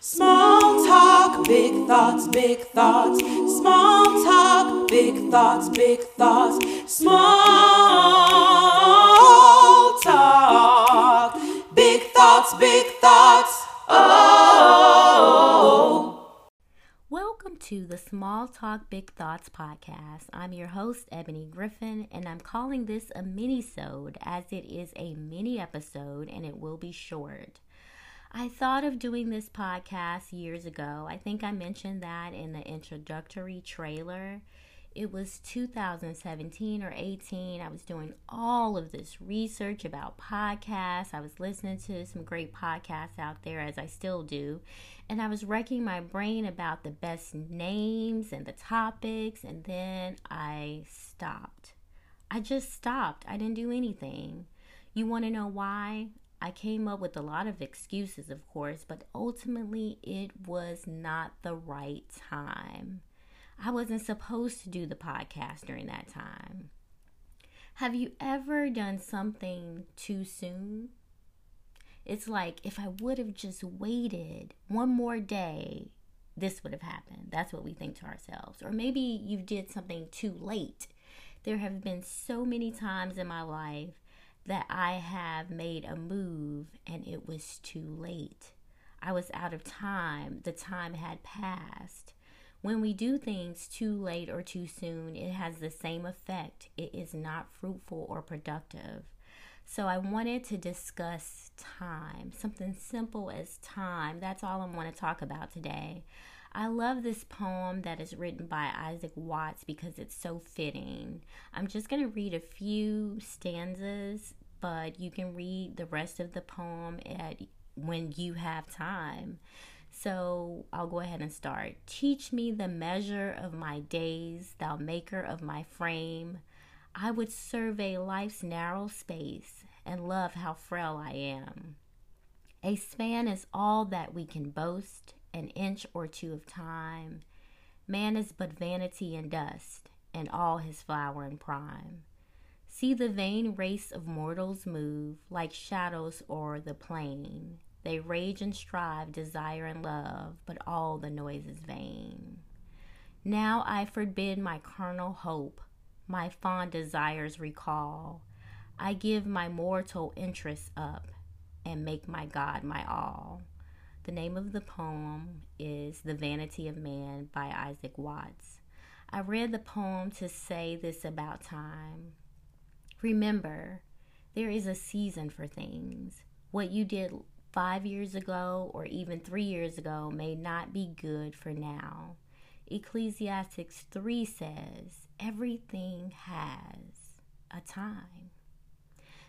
Small talk, big thoughts, big thoughts. Small talk, big thoughts, big thoughts. Small talk, big thoughts, big thoughts. Oh. Welcome to the Small Talk Big Thoughts podcast. I'm your host, Ebony Griffin, and I'm calling this a mini-sode as it is a mini episode and it will be short. I thought of doing this podcast years ago. I think I mentioned that in the introductory trailer. It was 2017 or 18. I was doing all of this research about podcasts. I was listening to some great podcasts out there, as I still do. And I was wrecking my brain about the best names and the topics. And then I stopped. I just stopped. I didn't do anything. You want to know why? I came up with a lot of excuses, of course, but ultimately it was not the right time. I wasn't supposed to do the podcast during that time. Have you ever done something too soon? It's like if I would have just waited one more day, this would have happened. That's what we think to ourselves. Or maybe you did something too late. There have been so many times in my life that I have made a move and it was too late. I was out of time. The time had passed. When we do things too late or too soon, it has the same effect. It is not fruitful or productive. So, I wanted to discuss time, something simple as time. That's all I want to talk about today. I love this poem that is written by Isaac Watts because it's so fitting. I'm just going to read a few stanzas, but you can read the rest of the poem at when you have time. So I'll go ahead and start. Teach me the measure of my days, thou maker of my frame. I would survey life's narrow space and love how frail I am. A span is all that we can boast, an inch or two of time. Man is but vanity and dust, and all his flower and prime. See the vain race of mortals move like shadows o'er the plain. They rage and strive, desire and love, but all the noise is vain. Now I forbid my carnal hope, my fond desires recall. I give my mortal interests up and make my God my all. The name of the poem is The Vanity of Man by Isaac Watts. I read the poem to say this about time. Remember, there is a season for things. What you did five years ago or even three years ago may not be good for now. Ecclesiastics 3 says, everything has a time.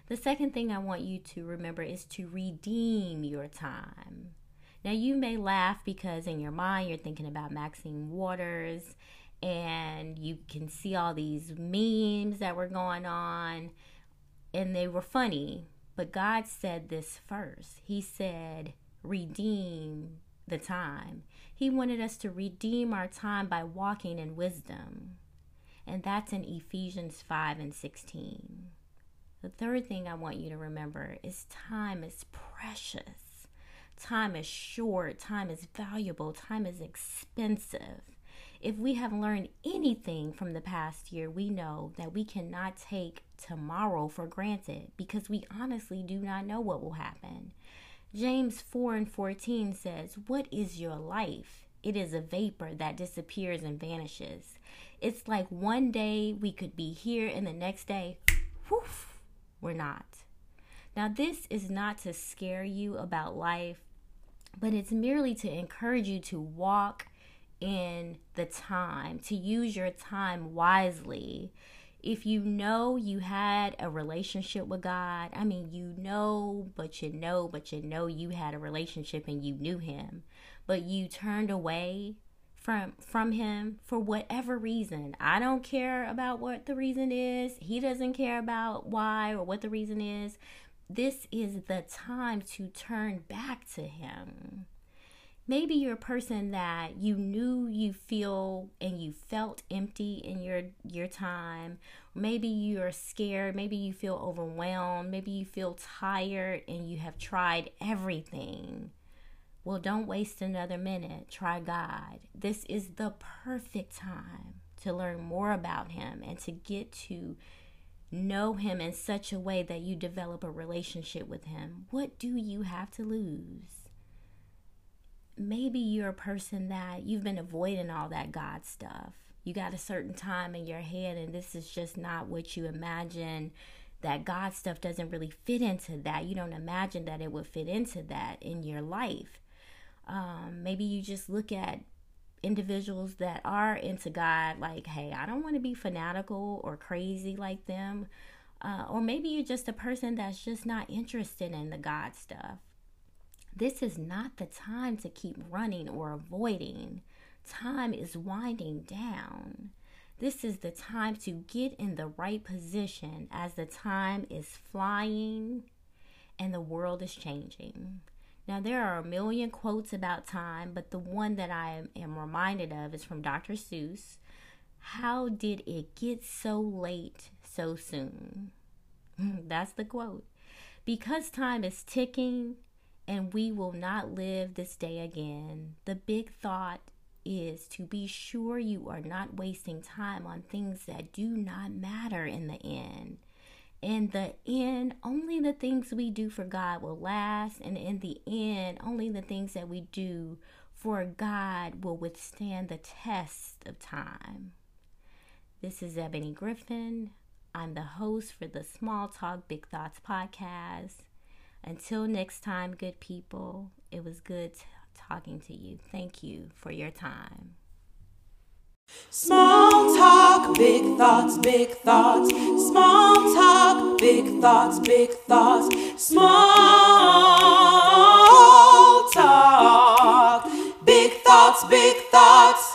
The second thing I want you to remember is to redeem your time. Now, you may laugh because in your mind you're thinking about Maxine Waters and you can see all these memes that were going on and they were funny. But god said this first. He said redeem the time. He wanted us to redeem our time by walking in wisdom. And that's in ephesians 5 and 16 the third thing i want you to remember is time is precious time is short time is valuable time is expensive if we have learned anything from the past year, we know that we cannot take tomorrow for granted because we honestly do not know what will happen. James 4 and 14 says, What is your life? It is a vapor that disappears and vanishes. It's like one day we could be here and the next day, whoof, we're not. Now, this is not to scare you about life, but it's merely to encourage you to walk in the time, to use your time wisely. If you know you had a relationship with God, I mean, you know, but you know, but you know you had a relationship and you knew Him, but you turned away from from him for whatever reason. I don't care about what the reason is. He doesn't care about why or what the reason is. This is the time to turn back to him. Maybe you're a person that you knew you feel and you felt empty in your your time. Maybe you're scared. Maybe you feel overwhelmed. Maybe you feel tired and you have tried everything. Well, don't waste another minute. Try God. This is the perfect time to learn more about Him and to get to know Him in such a way that you develop a relationship with Him. What do you have to lose? Maybe you're a person that you've been avoiding all that God stuff. You got a certain time in your head, and this is just not what you imagine that God stuff doesn't really fit into that. You don't imagine that it would fit into that in your life. Um, maybe you just look at individuals that are into God, like, hey, I don't want to be fanatical or crazy like them. Uh, or maybe you're just a person that's just not interested in the God stuff. This is not the time to keep running or avoiding. Time is winding down. This is the time to get in the right position as the time is flying and the world is changing. Now, there are a million quotes about time, but the one that I am reminded of is from Dr. Seuss. How did it get so late so soon? That's the quote. Because time is ticking and we will not live this day again, the big thought is to be sure you are not wasting time on things that do not matter in the end in the end, only the things we do for God will last. And in the end, only the things that we do for God will withstand the test of time. This is Ebony Griffin. I'm the host for the Small Talk Big Thoughts podcast. Until next time, good people, it was good t- talking to you. Thank you for your time. Small talk, big thoughts, big thoughts. Small big thoughts, big thoughts. Small talk, big thoughts, big thoughts.